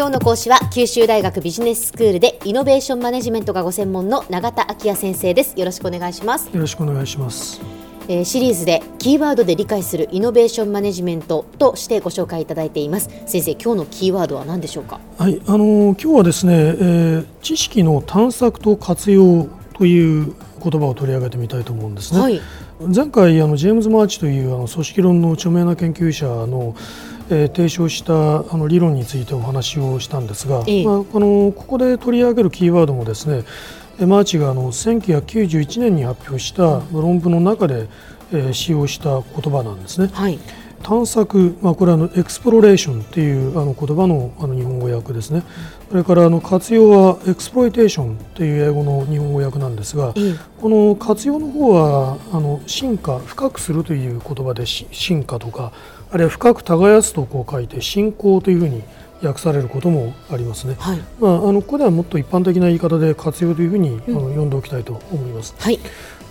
今日の講師は九州大学ビジネススクールでイノベーションマネジメントがご専門の永田晃也先生です。よろしくお願いします。よろしくお願いします。えー、シリーズでキーワードで理解するイノベーションマネジメントとしてご紹介いただいています。先生今日のキーワードは何でしょうか？はいあのー、今日はですね、えー、知識の探索と活用という言葉を取り上げてみたいと思うんですね、はい、前回あのジェームズ・マーチというあの組織論の著名な研究者のえー、提唱したあの理論についてお話をしたんですが、ええ、まあ、あのここで取り上げるキーワードもですねマーチがあの1991年に発表した論文の中で、えー、使用した言葉なんですね。はい。探索、まあ、これはの exploration というあの言葉のあの日本語訳ですね、それからあの活用は exploitation という英語の日本語訳なんですが、この活用の方はあの進化、深くするという言葉で深化とか、あるいは深く耕すとこう書いて進行というふうに訳されることもありますね、はい、まあ、あのここではもっと一般的な言い方で活用というふうに、あの読んでおきたいと思います。はい、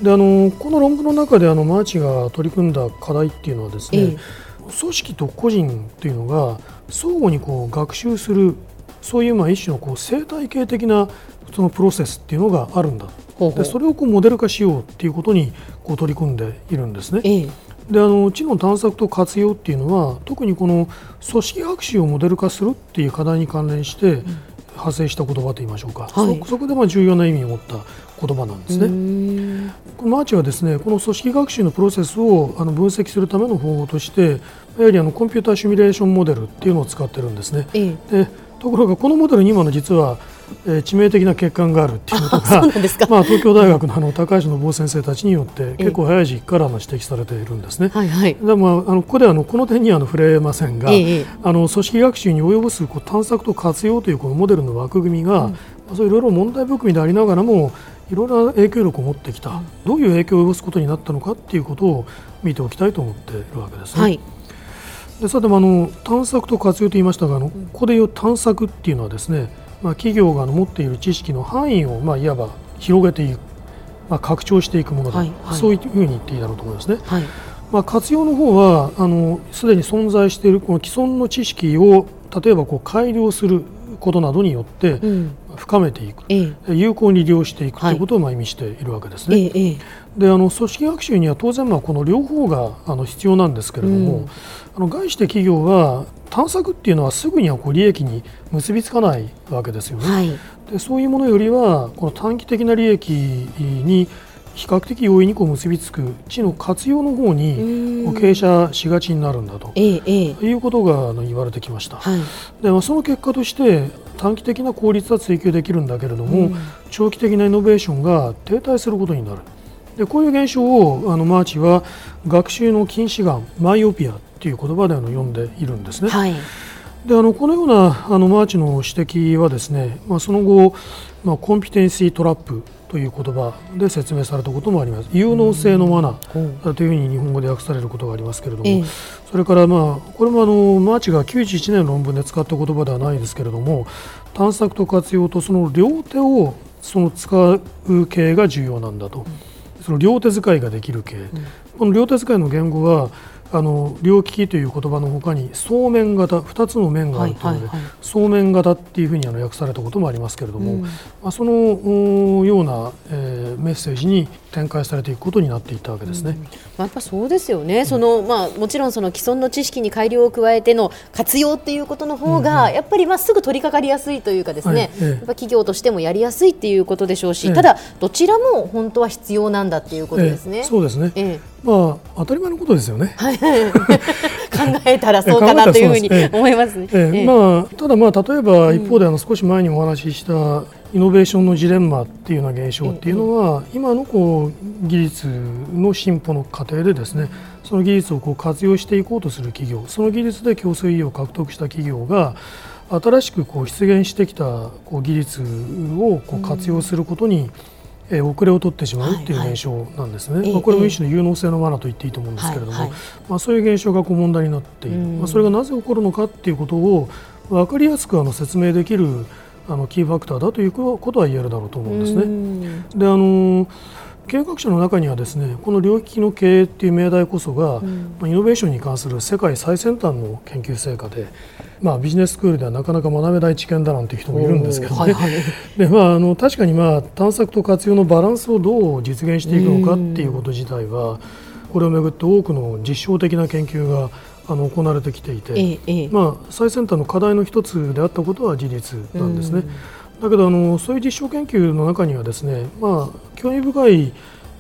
であのこの論文の中であのマーチが取り組んだ課題っていうのはですね、えー、組織と個人というのが相互にこう学習するそういうまあ一種のこう生態系的なそのプロセスっていうのがあるんだ。でそれをこうモデル化しようっていうことにこう取り組んでいるんですね。えーであの知の探索と活用っていうのは特にこの組織学習をモデル化するっていう課題に関連して派生した言葉といいましょうか、はい、そこでまあ重要な意味を持った言葉なんですね。マーチはですねこの組織学習のプロセスをあの分析するための方法としてやはりあのコンピューターシミュレーションモデルっていうのを使ってるんですね。ええ、でところがこのモデルに今の実はえー、致命的な欠陥があるっていうことがまあ、東京大学のあの高橋信夫先生たちによって結構早い時期からの指摘されているんですね。はいはい、でもあのここであのこの点には触れませんが、えあの組織学習に及ぼすこう探索と活用というこのモデルの枠組みが、うん、そういろいろ問題含みでありながらもいろいろな影響力を持ってきた、うん、どういう影響を及ぼすことになったのかっていうことを見ておきたいと思っているわけですね。はい。でさてあの探索と活用と言いましたがあのここでいう探索っていうのはですねまあ、企業が持っている知識の範囲を、まあ、いわば広げていく、まあ、拡張していくものだ、はいはい、そういうふうに言っていいだろうと思いますね。はい、まあ、活用の方はあのすでに存在しているこの既存の知識を例えばこう改良することなどによって深めていく、うん、有効に利用していくとい。うことをまあ意味しているわけですね。はい、であの組織学習には当然まあこの両方があの必要なんですけれども、うん、あの概して企業は探索っていうのはすぐにはこう利益に結びつかないわけですよね。はい、でそういうものよりはこの短期的な利益に比較的容易にこう結びつく地の活用の方にこう傾斜しがちになるんだと、ええ、いうことがあの言われてきました、はい、でまあ、その結果として短期的な効率は追求できるんだけれども、長期的なイノベーションが停滞することになる。でこういう現象をあのマーチは学習の近視眼マイオピアという言葉であの読んでいるんですね。はい。であのこのようなあのマーチの指摘はですね、まあ、その後、まあ、コンピテンシートラップという言葉で説明されたこともあります。有能性の罠というふうに日本語で訳されることがありますけれども、それから、まあ、これもあのマーチが91年の論文で使った言葉ではないですけれども探索と活用とその両手をその使う経営が重要なんだと、その両手使いができる系、この両手使いの言語はあの両利きという言葉のほかに双面型2つの面があるというので、はいはいはい、双面型っていうふうにあの訳されたこともありますけれども、うん、まあ、そのような、えー、メッセージに展開されていくことになっていったわけですね。うん、やっぱそうですよね、そのまあ、もちろんその既存の知識に改良を加えての活用っていうことの方が、うんうん、やっぱりまあすぐ取り掛かりやすいというかですね、やっぱ企業としてもやりやすいっていうことでしょうし、え、ただどちらも本当は必要なんだっていうことですね。そうですね、まあ当たり前のことですよね。考えたらそうかなというふうに思いますね。ええ。まあただまあ例えば一方であの少し前にお話ししたイノベーションのジレンマっていうような現象っていうのは今のこう技術の進歩の過程でですねその技術をこう活用していこうとする企業その技術で競争意義を獲得した企業が新しくこう出現してきたこう技術をこう活用することに、うんえー、遅れを取ってしまうっていう現象なんですね、はいはい、まあ、これも一種の有能性の罠と言っていいと思うんですけれども、はいはい、まあ、そういう現象がこう問題になっている、まあ、それがなぜ起こるのかっていうことを分かりやすくあの説明できるあのキーファクターだということは言えるだろうと思うんですね。であの経営学者の中にはですねこの領域の経営っていう命題こそが、うん、まあ、イノベーションに関する世界最先端の研究成果で、まあ、ビジネススクールではなかなか学べない知見だなんていう人もいるんですけどね、はいはい、でまあ、あの確かに、まあ、探索と活用のバランスをどう実現していくのかっていうこと自体はこれをめぐって多くの実証的な研究があの行われてきていて、ええ、まあ、最先端の課題の一つであったことは事実なんですね。だけどあのそういう実証研究の中にはですね、まあ、興味深い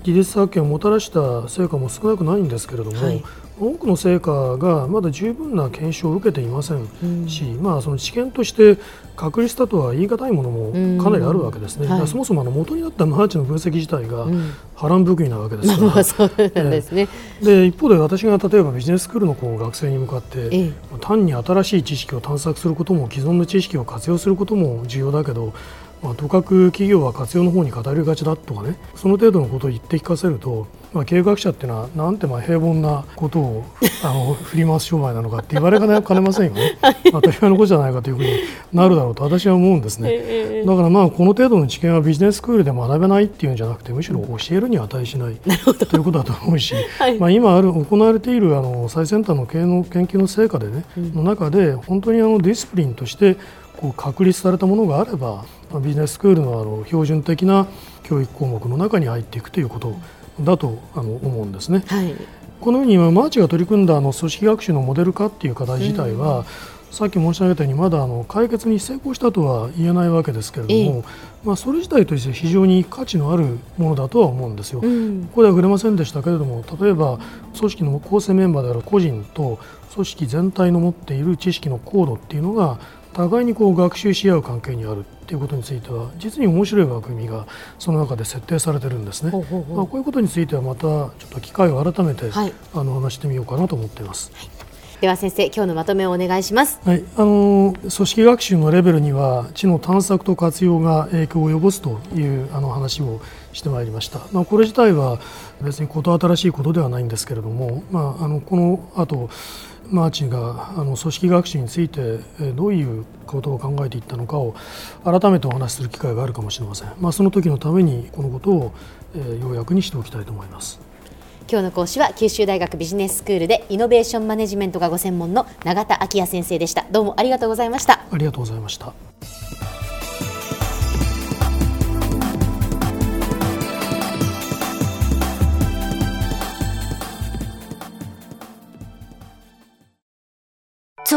技術発見をもたらした成果も少なくないんですけれども、はい、多くの成果がまだ十分な検証を受けていませんし、うん、まあ、その知見として確立したとは言い難いものもかなりあるわけですね、はい、そもそもあの元になったマーチの分析自体が波乱含みなわけですから、そうね、で一方で私が例えばビジネススクールのこう学生に向かって、ええ、単に新しい知識を探索することも既存の知識を活用することも重要だけどまあ、とかく企業は活用の方に語りがちだとかねその程度のことを言って聞かせると、まあ、経営学者っていうのはなんてまあ平凡なことを あの振り回す商売なのかって言われかねませんよね、当たり前のことじゃないかというふうになるだろうと私は思うんですね、だからまあこの程度の知見はビジネススクールで学べないっていうんじゃなくてむしろ教えるには値しない ということだと思うし、はい、まあ、今ある行われているあの最先端の経営の研究の成果でね、うん、の中で本当にあのディスプリンとしてこう確立されたものがあればビジネススクールのあの標準的な教育項目の中に入っていくということだとあの思うんですね。はい、このようにマーチが取り組んだあの組織学習のモデル化っていう課題自体は、うん、さっき申し上げたようにまだあの解決に成功したとは言えないわけですけれども、まあ、それ自体として非常に価値のあるものだとは思うんですよ。うん、ここでは触れませんでしたけれども例えば組織の構成メンバーである個人と組織全体の持っている知識の高度っていうのが互いにこう学習し合う関係にあるということについては実に面白い枠組みがその中で設定されてるんですね。ほうほうほうまあ、こういうことについてはまたちょっと機会を改めて、はい、あの話してみようかなと思っています。はいでは先生今日のまとめをお願いします。はい、あの組織学習のレベルには知の探索と活用が影響を及ぼすというあの話をしてまいりました。まあこれ自体は別にこと新しいことではないんですけれども、まああのこの後マーチがあの組織学習についてどういうことを考えていったのかを改めてお話しする機会があるかもしれません、まあ、その時のためにこのことを、えー、要約にしておきたいと思います。今日の講師は九州大学ビジネススクールでイノベーションマネジメントがご専門の永田晃也先生でした。どうもありがとうございました。ありがとうございました